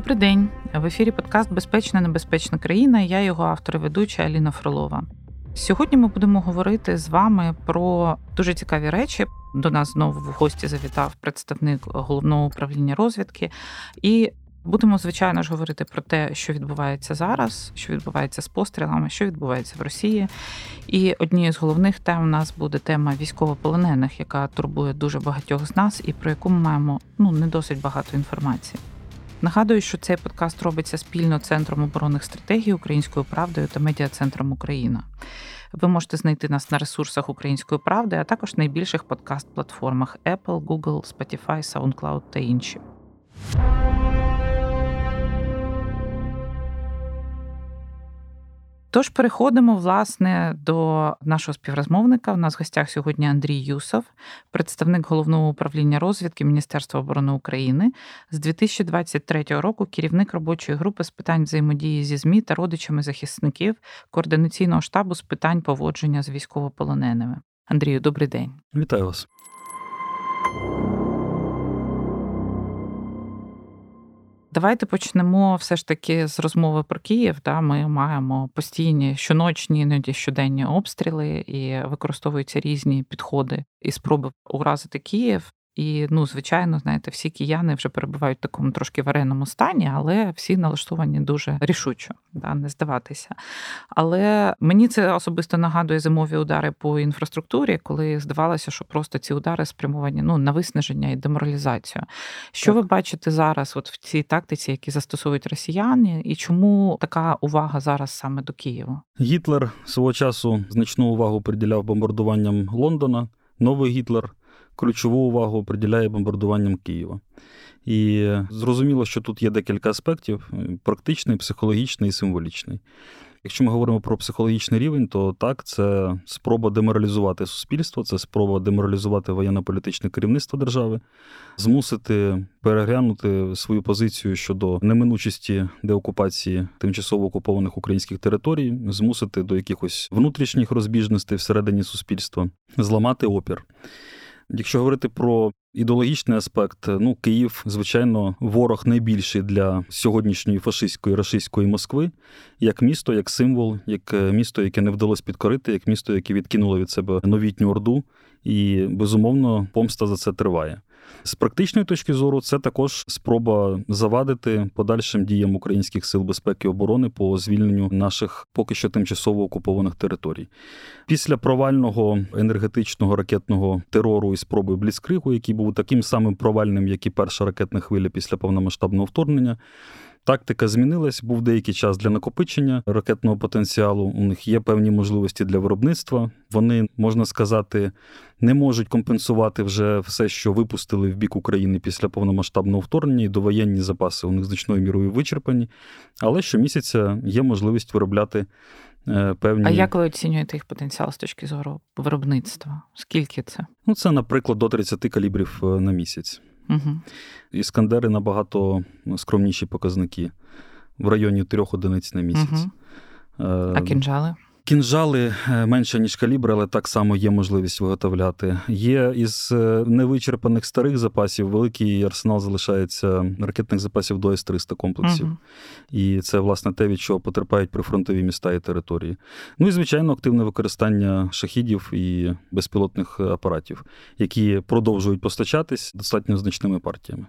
Добрий день. В ефірі подкаст Безпечна небезпечна країна. Я його автор і ведуча Аліна Фролова. Сьогодні ми будемо говорити з вами про дуже цікаві речі. До нас знову в гості завітав представник головного управління розвідки, і будемо звичайно ж говорити про те, що відбувається зараз, що відбувається з пострілами, що відбувається в Росії. І однією з головних тем у нас буде тема військовополонених, яка турбує дуже багатьох з нас, і про яку ми маємо ну не досить багато інформації. Нагадую, що цей подкаст робиться спільно Центром оборонних стратегій Українською правдою та медіа-центром Україна. Ви можете знайти нас на ресурсах Української правди, а також найбільших подкаст-платформах Apple, Google, Spotify, SoundCloud та інші. Тож переходимо власне до нашого співрозмовника. У нас в гостях сьогодні Андрій Юсов, представник головного управління розвідки Міністерства оборони України з 2023 року. Керівник робочої групи з питань взаємодії зі змі та родичами захисників координаційного штабу з питань поводження з військовополоненими. Андрію, добрий день. Вітаю вас. Давайте почнемо все ж таки з розмови про Київ. Да, Ми маємо постійні щоночні, іноді щоденні обстріли і використовуються різні підходи і спроби уразити Київ. І, ну, звичайно, знаєте, всі кияни вже перебувають в такому трошки вареному стані, але всі налаштовані дуже рішучо, да, не здаватися. Але мені це особисто нагадує зимові удари по інфраструктурі, коли здавалося, що просто ці удари спрямовані ну, на виснаження і деморалізацію. Що так. ви бачите зараз, от в цій тактиці, які застосовують росіяни, і чому така увага зараз саме до Києва? Гітлер свого часу значну увагу приділяв бомбардуванням Лондона. Новий Гітлер ключову увагу приділяє бомбардуванням Києва. І зрозуміло, що тут є декілька аспектів: практичний, психологічний і символічний. Якщо ми говоримо про психологічний рівень, то так, це спроба деморалізувати суспільство, це спроба деморалізувати воєнно-політичне керівництво держави, змусити переглянути свою позицію щодо неминучості деокупації тимчасово окупованих українських територій, змусити до якихось внутрішніх розбіжностей всередині суспільства, зламати опір. Якщо говорити про ідеологічний аспект, ну Київ, звичайно, ворог найбільший для сьогоднішньої фашистської рашистської Москви, як місто, як символ, як е, місто, яке не вдалося підкорити, як місто, яке відкинуло від себе новітню орду, і безумовно помста за це триває. З практичної точки зору, це також спроба завадити подальшим діям українських сил безпеки і оборони по звільненню наших поки що тимчасово окупованих територій. Після провального енергетичного ракетного терору і спроби Бліцкригу, який був таким самим провальним, як і перша ракетна хвиля після повномасштабного вторгнення. Тактика змінилась, був деякий час для накопичення ракетного потенціалу. У них є певні можливості для виробництва. Вони, можна сказати, не можуть компенсувати вже все, що випустили в бік України після повномасштабного вторгнення, і довоєнні запаси у них значною мірою вичерпані. Але щомісяця є можливість виробляти. Е, певні... А як ви оцінюєте їх потенціал з точки зору виробництва? Скільки це? Ну, це, наприклад, до 30 калібрів е, на місяць. Угу. Іскандери набагато скромніші показники в районі трьох одиниць на місяць. Угу. А кінжали? Кінжали е, менше, ніж калібр, але так само є можливість виготовляти. Є із е, невичерпаних старих запасів великий арсенал залишається ракетних запасів до С-300 комплексів. uh І це, власне, те, від чого потерпають прифронтові міста і території. Ну і, звичайно, активне використання шахідів і безпілотних апаратів, які продовжують постачатись достатньо значними партіями.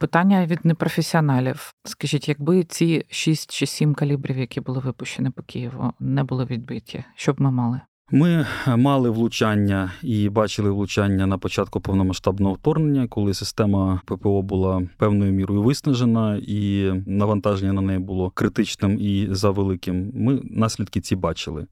Питання від непрофесіоналів. Скажіть, якби ці 6 чи 7 калібрів, які були випущені по Києву, не були відбиті, що б ми мали? Ми мали влучання і бачили влучання на початку повномасштабного вторгнення, коли система ППО була певною мірою виснажена, і навантаження на неї було критичним і завеликим. Ми наслідки ці бачили.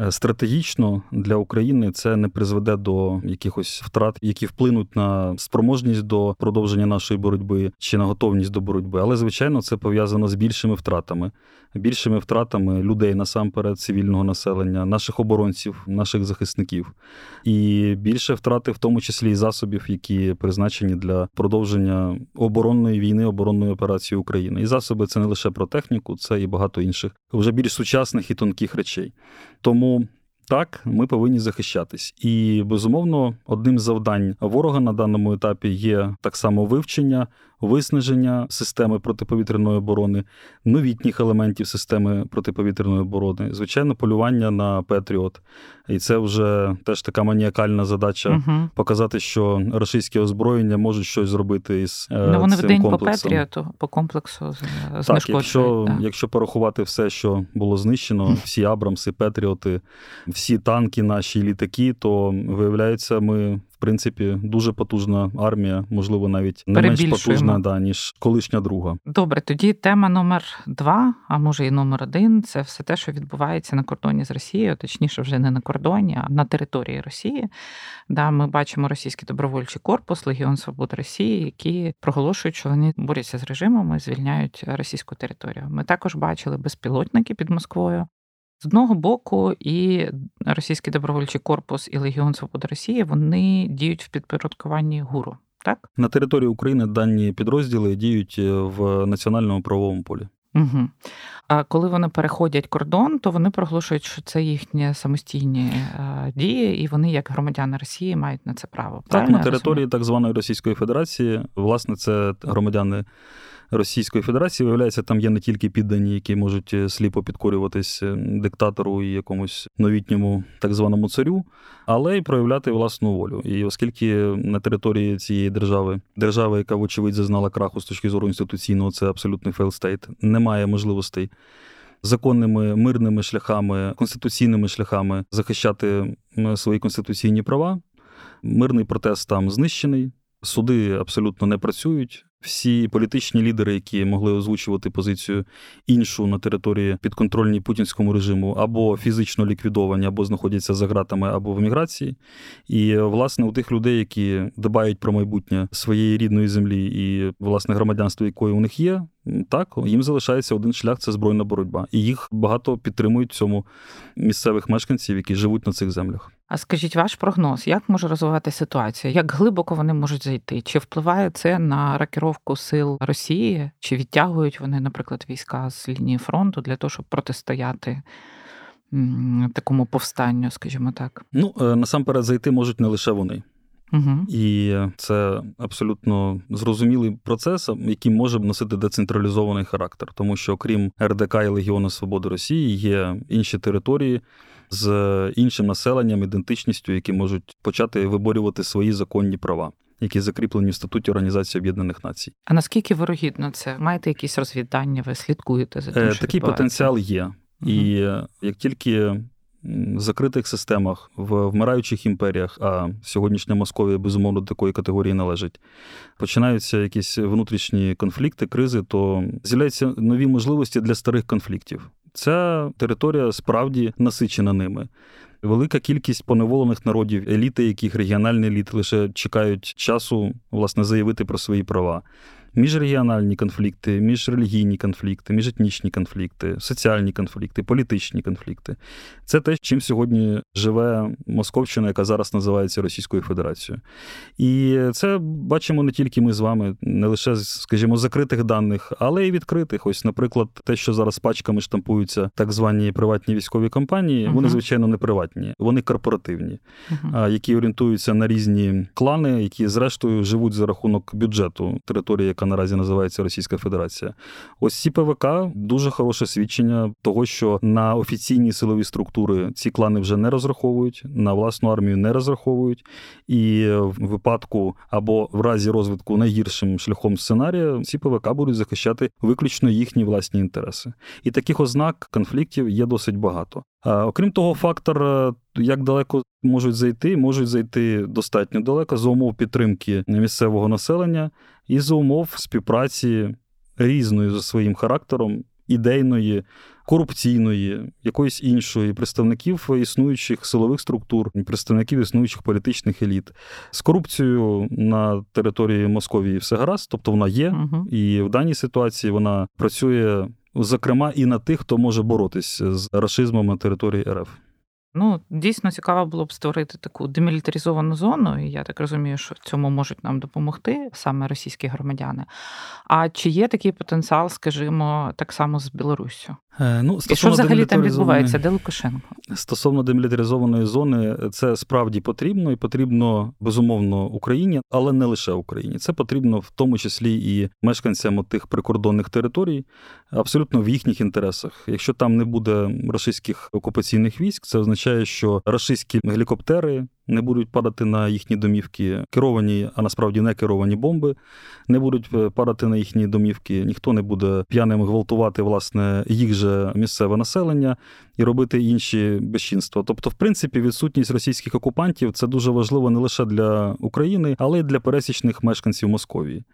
Е, стратегічно для України це не призведе до якихось втрат, які вплинуть на спроможність до продовження нашої боротьби чи на готовність до боротьби. Але звичайно, це пов'язано з більшими втратами, більшими втратами людей насамперед, цивільного населення, наших оборонців, наших захисників, і більше втрати, в тому числі і засобів, які призначені для продовження оборонної війни, оборонної операції України. І засоби це не лише про техніку, це і багато інших вже більш сучасних і тонких речей. Тому. Так, ми повинні захищатись, і безумовно, одним з завдань ворога на даному етапі є так само вивчення, виснаження системи протиповітряної оборони, новітніх елементів системи протиповітряної оборони, звичайно, полювання на Петріот. І це вже теж така маніакальна задача угу. показати, що російське озброєння можуть щось зробити із е, ну, вони цим в день комплексом. по Петріоту, по комплексу Так, якщо, да. якщо порахувати все, що було знищено, всі Абрамси, Петріоти, всі танки, наші літаки, то виявляється, ми принципі дуже потужна армія, можливо, навіть не менш потужна, да, ніж колишня друга. Добре, тоді тема номер два, а може і номер один це все те, що відбувається на кордоні з Росією, точніше, вже не на кордоні, а на території Росії. Да, Ми бачимо російський добровольчий корпус, Легіон Свободи Росії, які проголошують, що вони борються з режимом і звільняють російську територію. Ми також бачили безпілотники під Москвою. З одного боку, і російський добровольчий корпус і Легіон Свободи Росії вони діють в підпорядкуванні гуру. Так на території України дані підрозділи діють е, в національному правовому полі. Угу. А коли вони переходять кордон, то вони проголошують, що це їхні самостійні е, дії, і вони, як громадяни Росії, мають на це право. Так, на території так званої Російської Федерації, власне, це громадяни Російської Федерації, виявляється, там є не тільки піддані, які можуть е, сліпо підкорюватись е, диктатору і якомусь новітньому так званому царю, але й проявляти власну волю. І оскільки на території цієї держави, держави, яка, вочевидь, зазнала краху з точки зору інституційного, це абсолютний failed state, немає можливостей. Законними мирними шляхами, конституційними шляхами захищати свої конституційні права. Мирний протест там знищений, суди абсолютно не працюють всі політичні лідери, які могли озвучувати позицію іншу на території підконтрольній путінському режиму, або фізично ліквідовані, або знаходяться за ґратами, або в еміграції. І власне у тих людей, які дбають про майбутнє своєї рідної землі і власне громадянство, якої у них є, так їм залишається один шлях це збройна боротьба, і їх багато підтримують в цьому місцевих мешканців, які живуть на цих землях. А скажіть ваш прогноз, як може розвивати ситуація? Як глибоко вони можуть зайти? Чи впливає це на ракіровку сил Росії? Чи відтягують вони, наприклад, війська з лінії фронту для того, щоб протистояти такому повстанню, скажімо так? Ну е, насамперед зайти можуть не лише вони. Угу. І це абсолютно зрозумілий процес, який може носити децентралізований характер, тому що окрім РДК і Легіону Свободи Росії є інші території з іншим населенням, ідентичністю, які можуть почати виборювати свої законні права. Які закріплені в статуті Організації Об'єднаних Націй. А наскільки вирогідно це? Маєте якісь розвідання? Ви слідкуєте за тим, що Такий потенціал є. Угу. І як тільки в закритих системах, в вмираючих імперіях, а сьогоднішня Московія, безумовно, до такої категорії належить, починаються якісь внутрішні конфлікти, кризи, то з'являються нові можливості для старих конфліктів. Ця територія справді насичена ними. Велика кількість поневолених народів, еліти, яких регіональні еліти лише чекають часу, власне, заявити про свої права міжрегіональні конфлікти, міжрелігійні конфлікти, міжетнічні конфлікти, соціальні конфлікти, політичні конфлікти. Це те, чим сьогодні живе Московщина, яка зараз називається Російською Федерацією. І це бачимо не тільки ми з вами, не лише, скажімо, закритих даних, але й відкритих. Ось, наприклад, те, що зараз пачками штампуються так звані приватні військові компанії, вони, звичайно, не приватні, вони корпоративні, які орієнтуються на різні клани, які, зрештою, живуть за рахунок бюджету території, яка яка наразі називається Російська Федерація. Ось ці ПВК дуже хороше свідчення того, що на офіційні силові структури ці клани вже не розраховують, на власну армію не розраховують, і в випадку або в разі розвитку найгіршим шляхом сценарія ці ПВК будуть захищати виключно їхні власні інтереси. І таких ознак конфліктів є досить багато. Окрім того, фактор, е, як далеко можуть зайти, можуть зайти достатньо далеко за умов підтримки місцевого населення і за умов співпраці різної за своїм характером, ідейної, корупційної, якоїсь іншої представників існуючих силових структур, представників існуючих політичних еліт. З корупцією на території Московії все гаразд, тобто вона є, угу. і в даній ситуації вона працює зокрема і на тих, хто може боротися з расизмом на території РФ. Ну, дійсно цікаво було б створити таку демілітаризовану зону, і я так розумію, що цьому можуть нам допомогти саме російські громадяни. А чи є такий потенціал, скажімо, так само з Білоруссю? Е, ну, І що взагалі там відбувається? Де Лукашенко? Стосовно демілітаризованої зони, це справді потрібно і потрібно безумовно Україні, але не лише Україні. Це потрібно в тому числі і мешканцям тих прикордонних територій, абсолютно в їхніх інтересах. Якщо там не буде російських окупаційних військ, це означає, що російські гелікоптери не будуть падати на їхні домівки керовані, а насправді не керовані бомби, не будуть е, падати на їхні домівки. Ніхто не буде п'яним гвалтувати власне їх же місцеве населення і робити інші безчинства. Тобто, в принципі, відсутність російських окупантів це дуже важливо не лише для України, але й для пересічних мешканців Московії.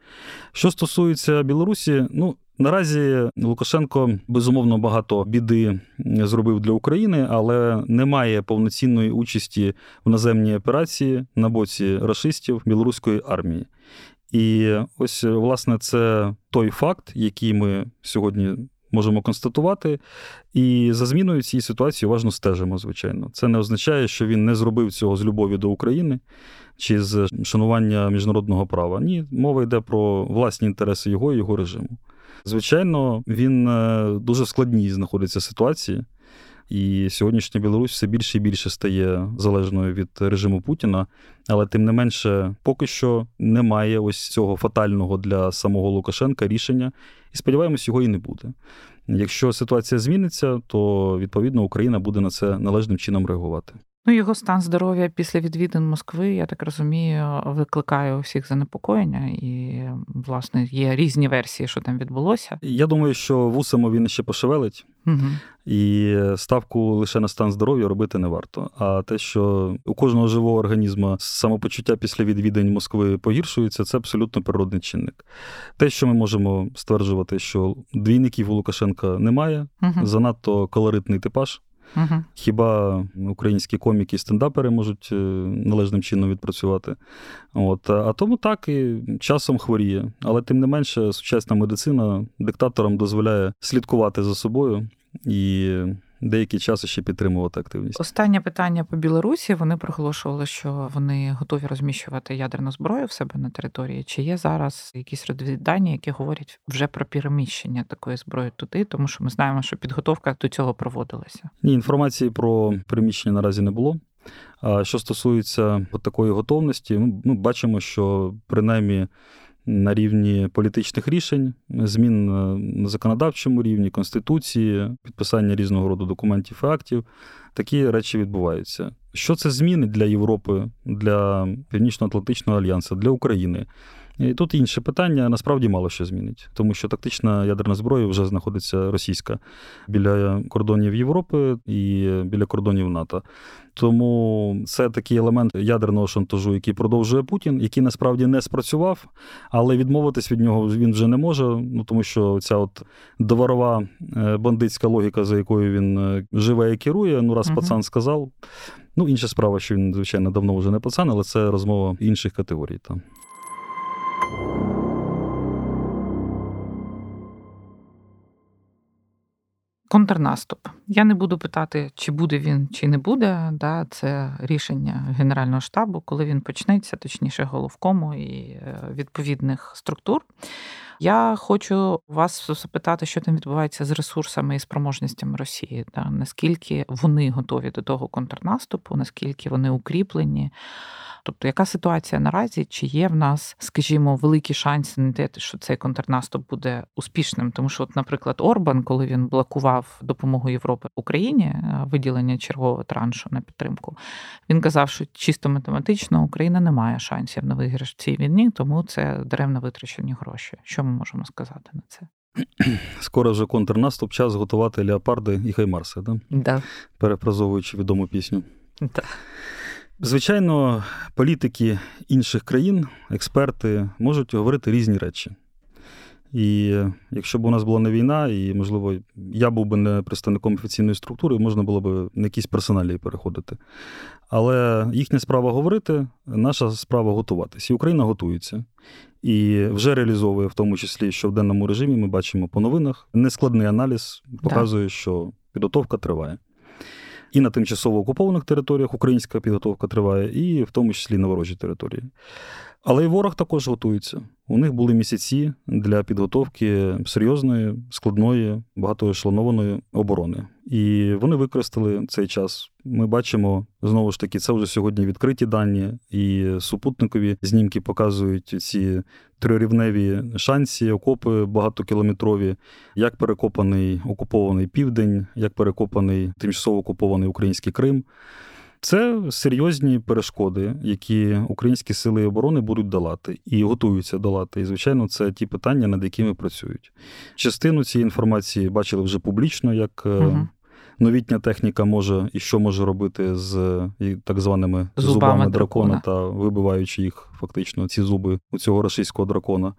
Що стосується Білорусі, ну. Наразі Лукашенко безумовно багато біди зробив для України, але немає повноцінної участі в наземній операції на боці расистів білоруської армії. І ось власне це той факт, який ми сьогодні можемо констатувати. І за зміною цієї ситуації уважно стежимо, звичайно. Це не означає, що він не зробив цього з любові до України чи з шанування міжнародного права. Ні, мова йде про власні інтереси його і його режиму. Звичайно, він е, дуже в складній знаходиться ситуації. І сьогоднішня Білорусь все більше і більше стає залежною від режиму Путіна, але тим не менше, поки що немає ось цього фатального для самого Лукашенка рішення, і сподіваємось, його і не буде. Якщо ситуація зміниться, то відповідно Україна буде на це належним чином реагувати. Ну, його стан здоров'я після відвідин Москви, я так розумію, викликає у всіх занепокоєння, і, власне, є різні версії, що там відбулося. Я думаю, що вусами він ще пошевелить, угу. і ставку лише на стан здоров'я робити не варто. А те, що у кожного живого організму самопочуття після відвідань Москви погіршується, це абсолютно природний чинник. Те, що ми можемо стверджувати, що двійників у Лукашенка немає, угу. занадто колоритний типаж. Угу. Хіба українські коміки і стендапери можуть е, належним чином відпрацювати? От. А тому так і часом хворіє. Але тим не менше, сучасна медицина диктаторам дозволяє слідкувати за собою і деякий час ще підтримувати активність. Останнє питання по Білорусі. Вони проголошували, що вони готові розміщувати ядерну зброю в себе на території. Чи є зараз якісь розвіддані, які говорять вже про переміщення такої зброї туди, тому що ми знаємо, що підготовка до цього проводилася? Ні, інформації про переміщення наразі не було. А що стосується такої готовності, ми бачимо, що принаймні на рівні політичних рішень, змін на законодавчому рівні, конституції, підписання різного роду документів і актів. Такі речі відбуваються. Що це зміни для Європи, для Північно-Атлантичного альянсу, для України? І Тут інше питання насправді мало що змінить, тому що тактична ядерна зброя вже знаходиться російська біля кордонів Європи і біля кордонів НАТО. Тому це такий елемент ядерного шантажу, який продовжує Путін, який насправді не спрацював, але відмовитись від нього він вже не може. Ну тому що ця от доворова е, бандитська логіка, за якою він е, живе і керує, ну раз угу. пацан сказав. Ну, інша справа, що він, звичайно, давно вже не пацан, але це розмова інших категорій. Там. Контрнаступ. Я не буду питати, чи буде він, чи не буде. Да, Це рішення Генерального штабу, коли він почнеться, точніше, головкому і е, відповідних структур. Я хочу вас запитати, що там відбувається з ресурсами і спроможностями Росії. Да? Наскільки вони готові до того контрнаступу, наскільки вони укріплені? Тобто, яка ситуація наразі? Чи є в нас, скажімо, великі шанси на те, що цей контрнаступ буде успішним? Тому що, от, наприклад, Орбан, коли він блокував допомогу Європи Україні, е, виділення чергового траншу на підтримку, він казав, що чисто математично Україна не має шансів на виграш в цій війні, тому це даремно витрачені гроші. Що ми можемо сказати на це? Скоро вже контрнаступ, час готувати леопарди і хаймарси, да? Да. перефразовуючи відому пісню. Да. Звичайно, політики інших країн, експерти можуть говорити різні речі. І якщо б у нас була не війна, і, можливо, я був би не представником офіційної структури, можна було б на якісь персоналі переходити. Але їхня справа говорити, наша справа готуватися. І Україна готується. І вже реалізовує, в тому числі, що в денному режимі ми бачимо по новинах. Нескладний аналіз показує, що підготовка триває. І на тимчасово окупованих територіях українська підготовка триває, і в тому числі на ворожій території. Але і ворог також готується. У них були місяці для підготовки серйозної, складної, багатоешелонованої оборони. І вони використали цей час. Ми бачимо знову ж таки, це вже сьогодні відкриті дані, і супутникові знімки показують ці трирівневі шансі, окопи багатокілометрові, як перекопаний окупований південь, як перекопаний тимчасово окупований український Крим. Це серйозні перешкоди, які українські сили оборони будуть долати і готуються долати. І, звичайно, це ті питання, над якими працюють. Частину цієї інформації бачили вже публічно, як угу. новітня техніка може і що може робити з так званими зубами, зубами дракона, дракона та вибиваючи їх фактично ці зуби у цього російського дракона.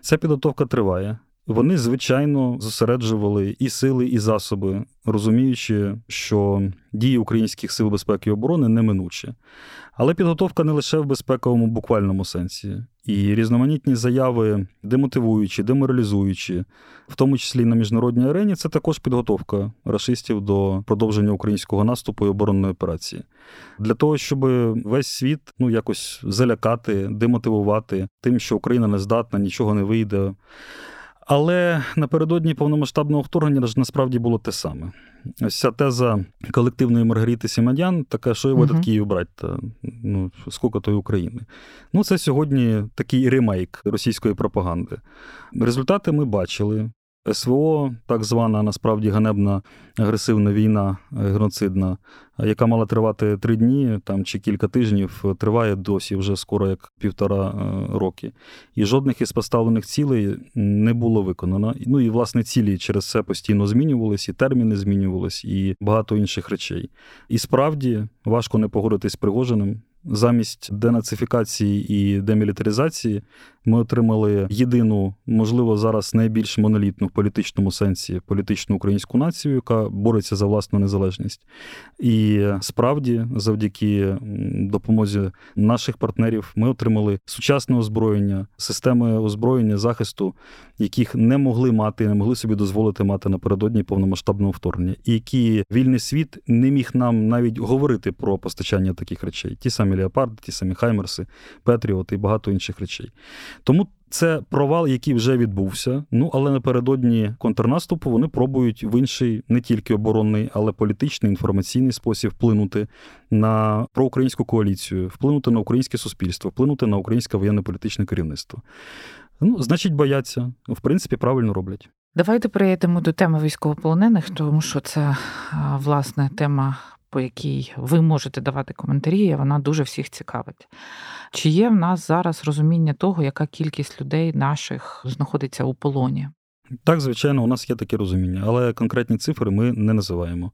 Ця підготовка триває. Вони, звичайно, зосереджували і сили, і засоби, розуміючи, що дії українських сил безпеки і оборони неминучі. Але підготовка не лише в безпековому буквальному сенсі, і різноманітні заяви, демотивуючі, деморалізуючі, в тому числі на міжнародній арені, це також підготовка расистів до продовження українського наступу і оборонної операції. Для того, щоб весь світ ну якось залякати, демотивувати тим, що Україна не здатна, нічого не вийде. Але напередодні повномасштабного вторгнення ж насправді було те саме. Ось ця теза колективної Маргарити Сімадян, така, що його uh-huh. Київ брать, та, ну, скільки тої України. Ну, це сьогодні такий ремейк російської пропаганди. Результати ми бачили. СВО, так звана насправді ганебна агресивна війна, е, геноцидна, яка мала тривати три дні там чи кілька тижнів, триває досі вже скоро як півтора е, роки. І жодних із поставлених цілей не було виконано. Ну і власне цілі через це постійно змінювалися, і терміни змінювалися, і багато інших речей. І справді важко не погодитись з Пригожиним замість денацифікації і демілітаризації ми отримали єдину, можливо, зараз найбільш монолітну в політичному сенсі політичну українську націю, яка бореться за власну незалежність. І справді, завдяки допомозі наших партнерів, ми отримали сучасне озброєння, системи озброєння захисту, яких не могли мати, не могли собі дозволити мати напередодні повномасштабного вторгнення, і які вільний світ не міг нам навіть говорити про постачання таких речей. Ті самі Леопарди, ті самі Хаймерси, Петріот і багато інших речей. Тому це провал, який вже відбувся. Ну але напередодні контрнаступу вони пробують в інший не тільки оборонний, але політичний інформаційний спосіб вплинути на проукраїнську коаліцію, вплинути на українське суспільство, вплинути на українське воєнно-політичне керівництво. Ну, значить, бояться. В принципі, правильно роблять. Давайте перейдемо до теми військовополонених, тому що це власне тема по якій ви можете давати коментарі, і вона дуже всіх цікавить. Чи є в нас зараз розуміння того, яка кількість людей наших знаходиться у полоні? Так, звичайно, у нас є таке розуміння, але конкретні цифри ми не називаємо.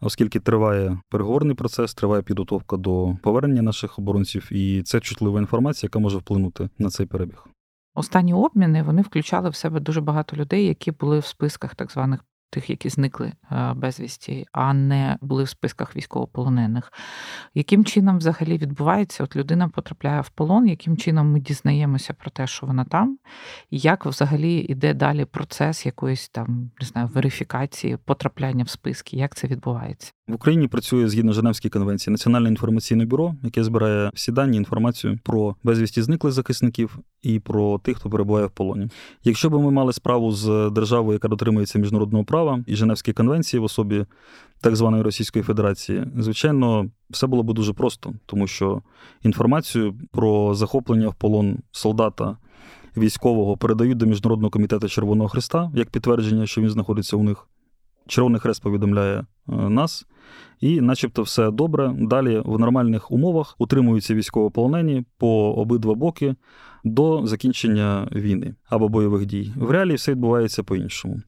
Оскільки триває переговорний процес, триває підготовка до повернення наших оборонців, і це чутлива інформація, яка може вплинути на цей перебіг. Останні обміни вони включали в себе дуже багато людей, які були в списках так званих тих, які зникли е, безвісті, а не були в списках військовополонених. Яким чином взагалі відбувається? От людина потрапляє в полон, яким чином ми дізнаємося про те, що вона там, і як взагалі йде далі процес якоїсь там не знаю, верифікації, потрапляння в списки? Як це відбувається? В Україні працює згідно Женевської конвенції Національне інформаційне бюро, яке збирає всі дані інформацію про безвісті зниклих захисників і про тих, хто перебуває в полоні. Якщо б ми мали справу з державою, яка дотримується міжнародного права і Женевські конвенції в особі так званої Російської Федерації, звичайно, все було б дуже просто, тому що інформацію про захоплення в полон солдата. Військового передають до Міжнародного комітету Червоного Христа як підтвердження, що він знаходиться у них. Червоний Хрест повідомляє е, нас, і, начебто, все добре. Далі в нормальних умовах утримуються військовополонені по обидва боки до закінчення війни або бойових дій. В реалії все відбувається по-іншому.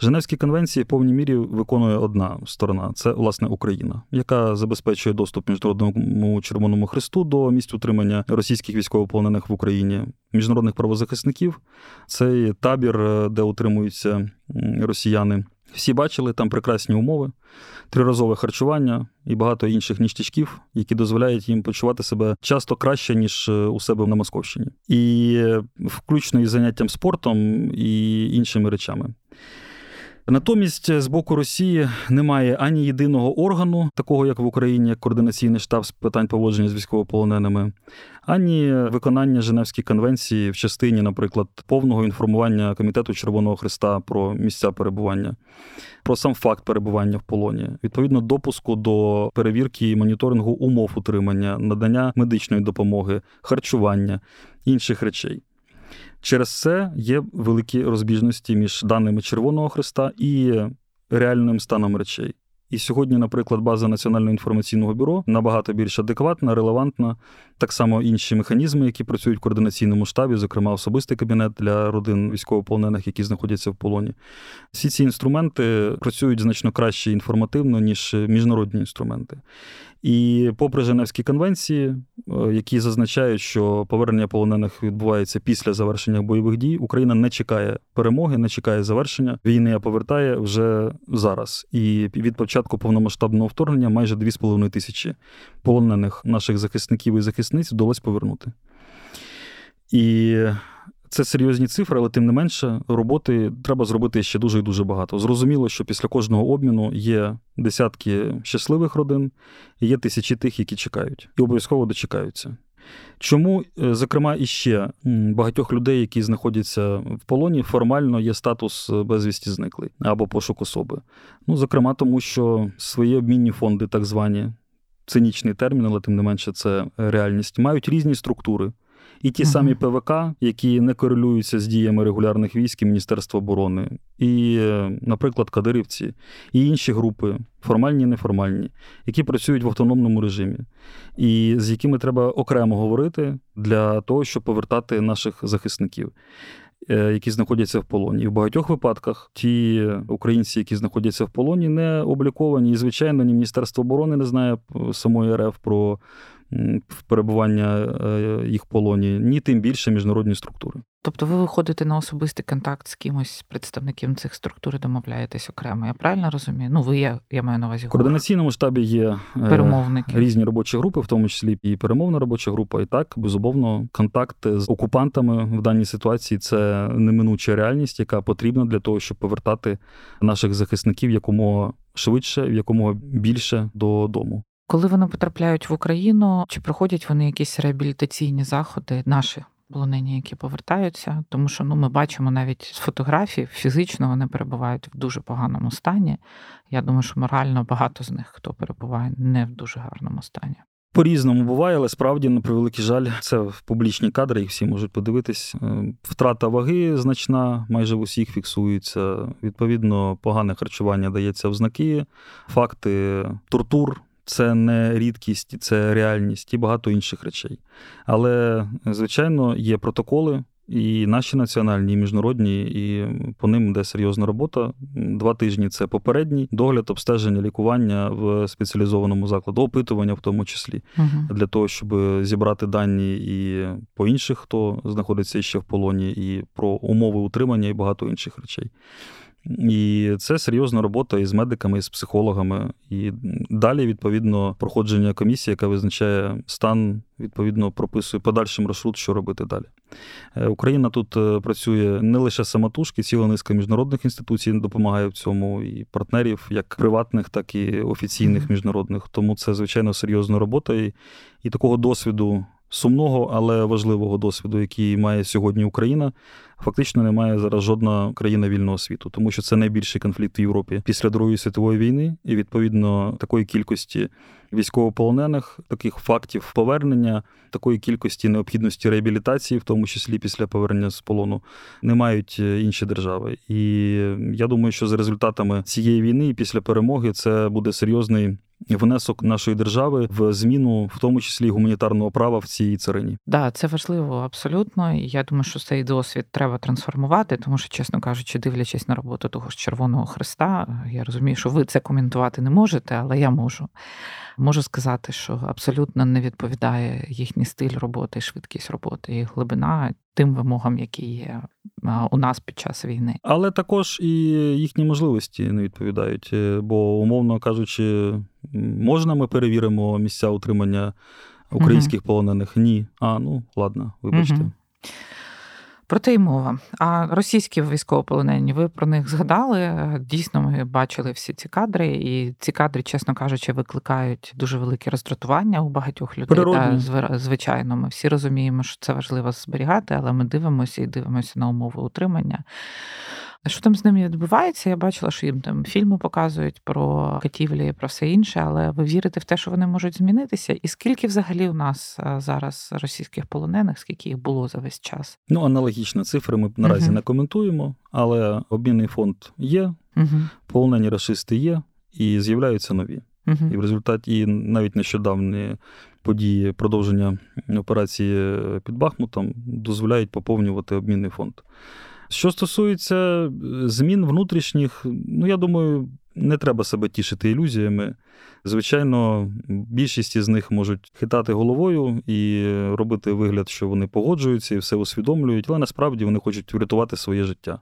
Женевські конвенції в повній мірі виконує одна сторона це власне Україна, яка забезпечує доступ міжнародному Червоному Христу до місць утримання російських військовополонених в Україні, міжнародних правозахисників. Цей табір, е, де утримуються росіяни. Всі бачили там прекрасні умови, триразове харчування і багато інших ніштячків, які дозволяють їм почувати себе часто краще, ніж е, у себе на Московщині, і включно із заняттям спортом і іншими речами. Натомість з боку Росії немає ані єдиного органу, такого як в Україні, як координаційний штаб з питань поводження з військовополоненими, ані виконання Женевської конвенції в частині, наприклад, повного інформування Комітету Червоного Христа про місця перебування, про сам факт перебування в полоні, відповідно допуску до перевірки і моніторингу умов утримання, надання медичної допомоги, харчування інших речей. Через це є великі розбіжності між даними Червоного Христа і реальним станом речей. І сьогодні, наприклад, база Національного інформаційного бюро набагато більш адекватна, релевантна. Так само інші механізми, які працюють в координаційному штабі, зокрема особистий кабінет для родин військовополонених, які знаходяться в полоні. Всі ці інструменти працюють значно краще інформативно, ніж міжнародні інструменти. І попри Женевські конвенції, е, які зазначають, що повернення полонених відбувається після завершення бойових дій, Україна не чекає перемоги, не чекає завершення війни, а повертає вже зараз. І від початку повномасштабного вторгнення майже 2,5 тисячі полонених наших захисників і захисниць вдалося повернути. І це серйозні цифри, але тим не менше, роботи треба зробити ще дуже і дуже багато. Зрозуміло, що після кожного обміну є десятки щасливих родин, і є тисячі тих, які чекають, і обов'язково дочекаються. Чому, е, зокрема, іще багатьох людей, які знаходяться в полоні, формально є статус безвісті зниклий або пошук особи? Ну, зокрема, тому що свої обмінні фонди, так звані, цинічний термін, але тим не менше, це реальність, мають різні структури. І ті самі ПВК, які не корелюються з діями регулярних військ і Міністерства оборони, і, наприклад, кадирівці, і інші групи, формальні і неформальні, які працюють в автономному режимі, і з якими треба окремо говорити для того, щоб повертати наших захисників. Е, які знаходяться в полоні, і в багатьох випадках ті українці, які знаходяться в полоні, не обліковані. І звичайно, ні Міністерство оборони не знає самої РФ про перебування е, їх в полоні, ні тим більше міжнародні структури. Тобто ви виходите на особистий контакт з кимось представників цих структур і домовляєтесь окремо. Я правильно розумію? Ну, ви я, я маю на увазі. В координаційному штабі є е, перемовники різні робочі групи, в тому числі і перемовна робоча група. І так, безумовно, контакт з окупантами в даній ситуації це неминуча реальність, яка потрібна для того, щоб повертати наших захисників якомога швидше, якомога більше додому. Коли вони потрапляють в Україну, чи проходять вони якісь реабілітаційні заходи, наші полонені, які повертаються, тому що ну ми бачимо навіть з фотографій, фізично вони перебувають в дуже поганому стані. Я думаю, що морально багато з них хто перебуває не в дуже гарному стані. По-різному буває, але справді, на превеликий жаль, це публічні кадри, їх всі можуть подивитись. Е, втрата ваги значна, майже в усіх фіксується. Відповідно, погане харчування дається в знаки, факти тортур це не рідкість, це реальність і багато інших речей. Але, звичайно, є протоколи. І наші національні, і міжнародні, і по ним йде серйозна робота. Два тижні це попередній догляд, обстеження, лікування в спеціалізованому закладу, опитування в тому числі, uh для того, щоб зібрати дані і по інших, хто знаходиться ще в полоні, і про умови утримання, і багато інших речей. І це серйозна робота із медиками, і з психологами. І далі, відповідно, проходження комісії, яка визначає стан, відповідно, прописує подальший маршрут, що робити далі. Е, Україна тут е, працює не лише самотужки, ціла низка міжнародних інституцій допомагає в цьому, і партнерів, як приватних, так і офіційних міжнародних. Тому це звичайно серйозна робота. І, і такого досвіду сумного, але важливого досвіду, який має сьогодні Україна, фактично немає зараз жодна країна вільного світу, тому що це найбільший конфлікт в Європі після Другої світової війни, і відповідно такої кількості військовополонених, таких фактів повернення, такої кількості необхідності реабілітації, в тому числі після повернення з полону, не мають е, інші держави. І я думаю, що за результатами цієї війни і після перемоги це буде серйозний внесок нашої держави в зміну, в тому числі гуманітарного права в цій царині. Да, це важливо абсолютно. І Я думаю, що цей досвід треба трансформувати, тому що, чесно кажучи, дивлячись на роботу того ж Червоного Христа, я розумію, що ви це коментувати не можете, але я можу. Можу сказати, що абсолютно не відповідає їхній стиль роботи, швидкість роботи і глибина тим вимогам, які є у нас під час війни. Але також і їхні можливості не відповідають. Е, бо, умовно кажучи, можна ми перевіримо місця утримання українських угу. полонених? Ні. А, ну ладно, вибачте. Угу. Про те й мова. А російські військовополонені, ви про них згадали? Дійсно, ми бачили всі ці кадри, і ці кадри, чесно кажучи, викликають дуже велике роздратування у багатьох людей. Природні. Та, звичайно, ми всі розуміємо, що це важливо зберігати, але ми дивимося і дивимося на умови утримання. Що там з ними відбувається? Я бачила, що їм там фільми показують про катівлі і про все інше, але ви вірите в те, що вони можуть змінитися? І скільки взагалі у нас зараз російських полонених, скільки їх було за весь час? Ну, аналогічні цифри ми наразі uh не коментуємо, але обмінний фонд є, uh полонені расисти є і з'являються нові. uh І в результаті і навіть нещодавні події продовження операції під Бахмутом дозволяють поповнювати обмінний фонд. Що стосується е, змін внутрішніх, ну я думаю, не треба себе тішити ілюзіями. Звичайно, більшість із них можуть хитати головою і робити вигляд, що вони погоджуються і все усвідомлюють, але насправді вони хочуть врятувати своє життя.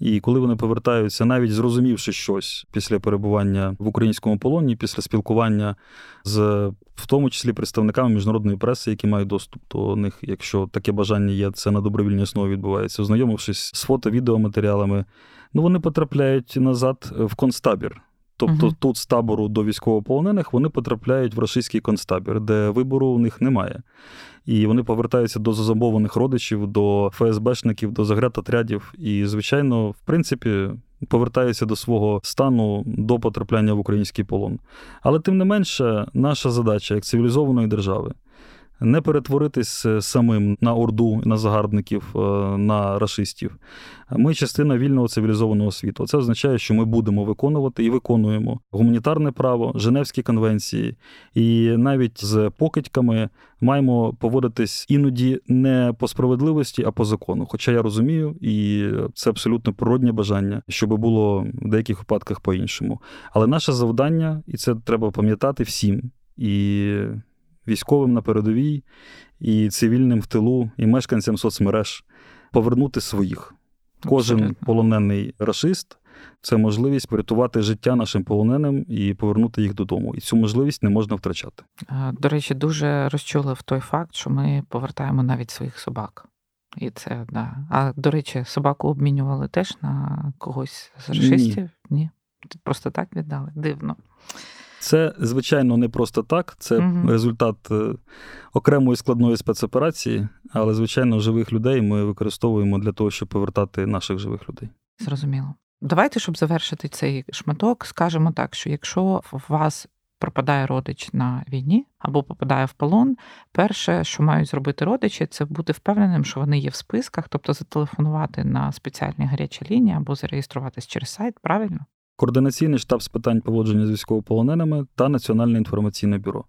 І коли вони повертаються, навіть зрозумівши щось після перебування в українському полоні, після спілкування з в тому числі представниками міжнародної преси, які мають доступ до них, якщо таке бажання є, це на добровільній основі відбувається, ознайомившись з фото-відеоматеріалами, ну вони потрапляють назад в концтабір. Тобто uh тут з табору до військовополонених вони потрапляють в російський концтабір, де вибору у них немає. І вони повертаються до зазомбованих родичів, до ФСБшників, до загрятотрядів. І, звичайно, в принципі, повертаються до свого стану до потрапляння в український полон. Але тим не менше, наша задача як цивілізованої держави не перетворитись е, самим на орду, на загарбників, е, на расистів. Ми частина вільного цивілізованого світу. Це означає, що ми будемо виконувати і виконуємо гуманітарне право, Женевські конвенції, і навіть з покидьками маємо поводитись іноді не по справедливості, а по закону. Хоча я розумію, і це абсолютно природнє бажання, щоб було в деяких випадках по-іншому. Але наше завдання, і це треба пам'ятати всім. І військовим на передовій, і цивільним в тилу, і мешканцям соцмереж повернути своїх. Кожен Абсолютно. полонений расист це можливість порятувати життя нашим полоненим і повернути їх додому. І цю можливість не можна втрачати. До речі, дуже розчулив той факт, що ми повертаємо навіть своїх собак. І це да. А до речі, собаку обмінювали теж на когось з расистів? Ні. Ні. Просто так віддали. Дивно. Це, звичайно, не просто так. Це угу. результат е, окремої складної спецоперації, але, звичайно, живих людей ми використовуємо для того, щоб повертати наших живих людей. Зрозуміло. Давайте, щоб завершити цей шматок, скажемо так, що якщо в вас пропадає родич на війні або попадає в полон, перше, що мають зробити родичі, це бути впевненим, що вони є в списках, тобто зателефонувати на спеціальні гарячі лінії або зареєструватись через сайт, правильно? Координаційний штаб з питань поводження з військовополоненими та Національне інформаційне бюро.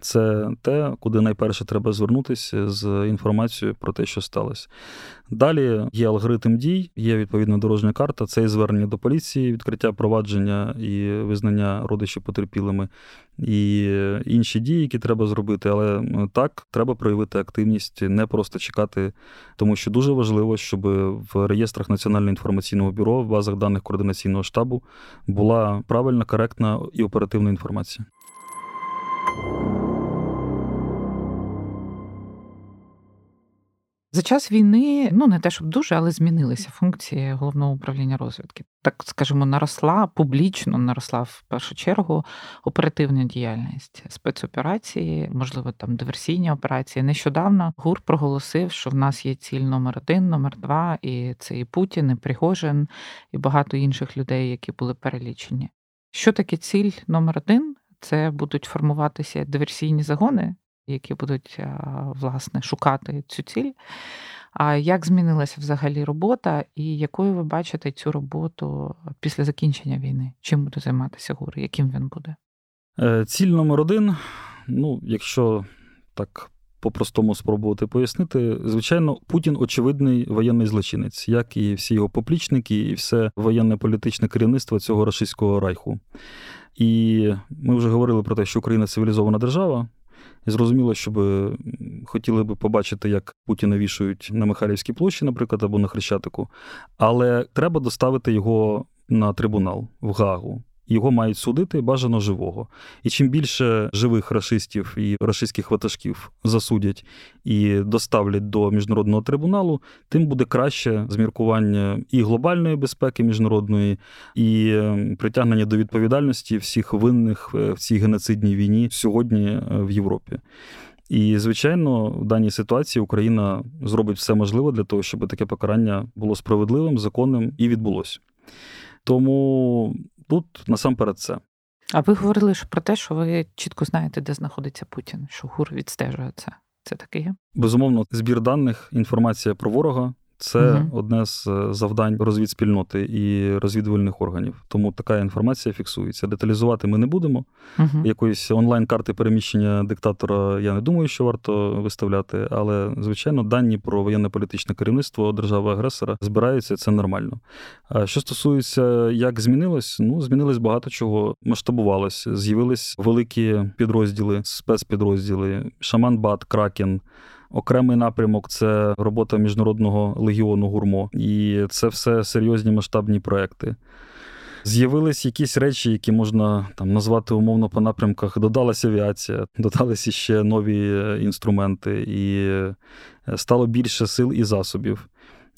Це те, куди найперше треба звернутися з інформацією про те, що сталося. Далі є алгоритм дій, є відповідна дорожня карта, це і звернення до поліції, відкриття провадження і визнання родичів потерпілими, і інші дії, які треба зробити. Але так, треба проявити активність, не просто чекати, тому що дуже важливо, щоб в реєстрах Національного інформаційного бюро, в базах даних координаційного штабу була правильна, коректна і оперативна інформація. За час війни, ну не те, щоб дуже, але змінилися функції головного управління розвідки. Так скажімо, наросла публічно, наросла в першу чергу оперативна діяльність спецоперації, можливо, там диверсійні операції. Нещодавно ГУР проголосив, що в нас є ціль номер один, номер два, і це і Путін, і Пригожин, і багато інших людей, які були перелічені. Що таке ціль номер один? Це будуть формуватися диверсійні загони, які будуть власне шукати цю ціль. А як змінилася взагалі робота, і якою ви бачите цю роботу після закінчення війни? Чим буде займатися ГУР? Яким він буде? Е, ціль номер один. Ну, якщо так по-простому спробувати пояснити, звичайно, Путін очевидний воєнний злочинець, як і всі його поплічники, і все воєнне політичне керівництво цього російського райху. І ми вже говорили про те, що Україна цивілізована держава. Зрозуміло, що би хотіли би побачити, як Путіна вішають на Михайлівській площі, наприклад, або на Хрещатику. Але треба доставити його на трибунал в Гагу. Його мають судити бажано живого. І чим більше живих рашистів і рашистських ватажків засудять і доставлять до міжнародного трибуналу, тим буде краще зміркування і глобальної безпеки міжнародної, і ем, притягнення до відповідальності всіх винних е, в цій геноцидній війні сьогодні е, в Європі. І, звичайно, в даній ситуації Україна зробить все можливе для того, щоб таке покарання було справедливим, законним і відбулося. Тому тут насамперед це. А ви говорили що про те, що ви чітко знаєте, де знаходиться Путін, що ГУР відстежує це. Це таке є? Безумовно, збір даних, інформація про ворога, це угу. одне з е, завдань розвідспільноти і розвідувальних органів. Тому така інформація фіксується. Деталізувати ми не будемо. Угу. Якоїсь онлайн-карти переміщення диктатора я не думаю, що варто виставляти, але звичайно дані про воєнно-політичне керівництво держави-агресора збираються. Це нормально. А що стосується, як змінилось, ну змінилось багато чого. Масштабувалось, з'явились великі підрозділи, спецпідрозділи, Шаман-Бат, Кракен. Окремий напрямок це робота міжнародного легіону гурмо, і це все серйозні масштабні проекти. З'явились якісь речі, які можна там назвати умовно по напрямках. Додалась авіація, додалися ще нові інструменти, і е, стало більше сил і засобів.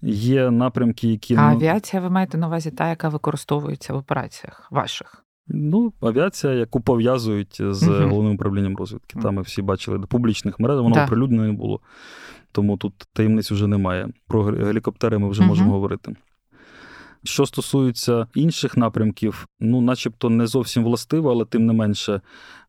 Є напрямки, які а авіація, ви маєте на увазі та, яка використовується в операціях ваших. Ну, авіація, яку пов'язують з uh головним управлінням розвідки. Там ми всі бачили до публічних мереж, воно оприлюднене да. було. Тому тут таємниць вже немає. Про гелікоптери ми вже uh можемо говорити. Що стосується інших напрямків, ну, начебто, не зовсім властиво, але тим не менше,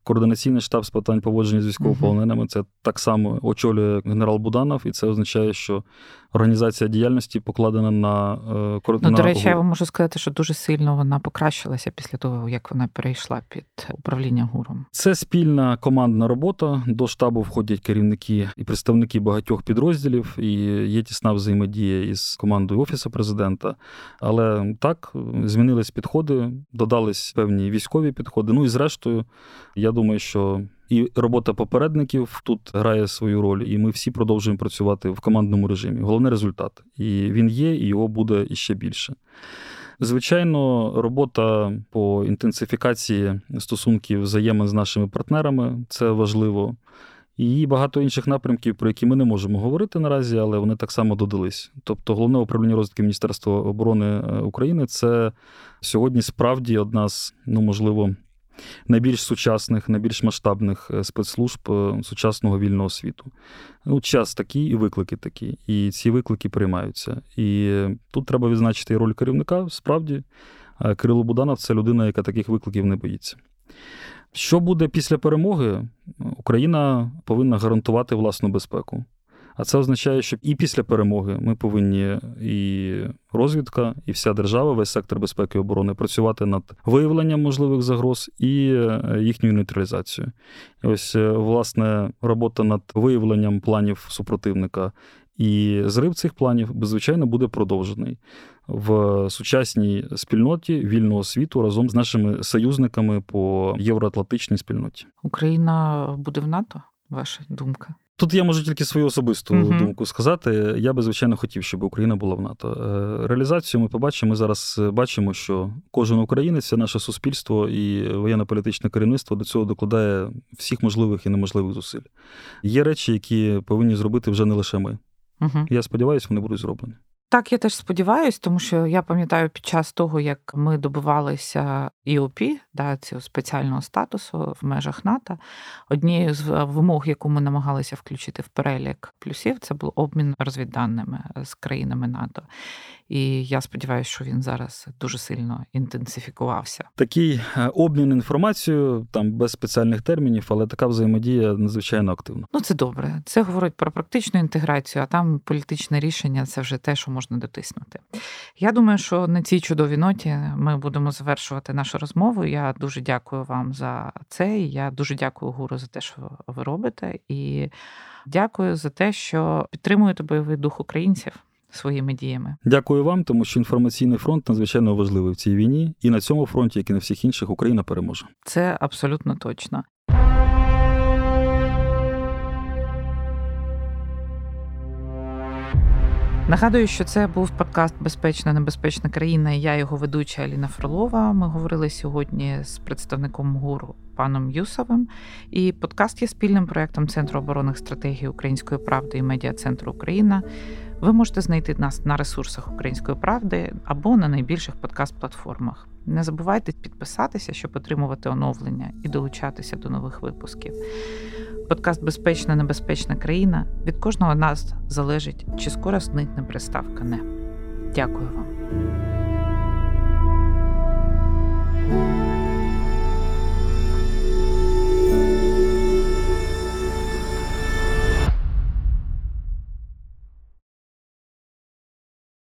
координаційний штаб з питань поводження з військовополоненими це так само очолює генерал Буданов, і це означає, що організація діяльності покладена на е, Ну, До речі, я вам можу сказати, що дуже сильно вона покращилася після того, як вона перейшла під управління гуром. Це спільна командна робота. До штабу входять керівники і представники багатьох підрозділів, і є тісна взаємодія із командою офісу президента. Але так змінились підходи, додались певні військові підходи. Ну і зрештою, я думаю, що і робота попередників тут грає свою роль, і ми всі продовжуємо працювати в командному режимі. Головний результат. І він є, і його буде іще більше. Звичайно, робота по інтенсифікації стосунків взаємин з нашими партнерами це важливо. І багато інших напрямків, про які ми не можемо говорити наразі, але вони так само додались. Тобто, головне управління розвитку Міністерства оборони е, України це сьогодні справді одна з, ну можливо, найбільш сучасних, найбільш масштабних е, спецслужб е, сучасного вільного світу. Ну, Час такий і виклики такі. І ці виклики приймаються. І тут треба відзначити роль керівника. Справді, Кирило Буданов це людина, яка таких викликів не боїться. Що буде після перемоги? Україна повинна гарантувати власну безпеку. А це означає, що і після перемоги ми повинні і розвідка, і вся держава, весь сектор безпеки і оборони працювати над виявленням можливих загроз і е, їхньою нейтралізацією. І Ось е, власне робота над виявленням планів супротивника. І зрив цих планів, звичайно, буде продовжений в сучасній спільноті вільного світу разом з нашими союзниками по євроатлантичній спільноті. Україна буде в НАТО. Ваша думка? Тут я можу тільки свою особисту uh думку сказати. Я би, звичайно, хотів, щоб Україна була в НАТО. Е, реалізацію ми побачимо. Ми зараз бачимо, що кожен українець, це наше суспільство і воєнно-політичне керівництво до цього докладає всіх можливих і неможливих зусиль. Є речі, які повинні зробити вже не лише ми. uh Я сподіваюся, вони будуть зроблені. Так, я теж сподіваюся, тому що я пам'ятаю під час того, як ми добивалися ІОП, да, цього спеціального статусу в межах НАТО. Однією з вимог, яку ми намагалися включити в перелік плюсів, це був обмін розвідданими з країнами НАТО. І я сподіваюся, що він зараз дуже сильно інтенсифікувався. Такий е, обмін інформацією, там без спеціальних термінів, але така взаємодія надзвичайно активна. Ну це добре. Це говорить про практичну інтеграцію, а там політичне рішення це вже те, що можна дотиснути. Я думаю, що на цій чудовій ноті ми будемо завершувати нашу розмову. Я дуже дякую вам за це. Я дуже дякую гуру за те, що ви робите, і дякую за те, що підтримуєте бойовий дух українців своїми діями. Дякую вам, тому що інформаційний фронт надзвичайно важливий в цій війні, і на цьому фронті, як і на всіх інших, Україна переможе. Це абсолютно точно. Нагадую, що це був подкаст Безпечна небезпечна країна. Я його ведуча Аліна Фролова. Ми говорили сьогодні з представником ГУРу паном Юсовим. І подкаст є спільним проектом Центру оборонних стратегій Української правди і медіа центру Україна. Ви можете знайти нас на ресурсах Української правди або на найбільших подкаст-платформах. Не забувайте підписатися, щоб отримувати оновлення і долучатися до нових випусків. Подкаст Безпечна небезпечна країна від кожного нас залежить, чи скоро зникне приставка не. Дякую вам.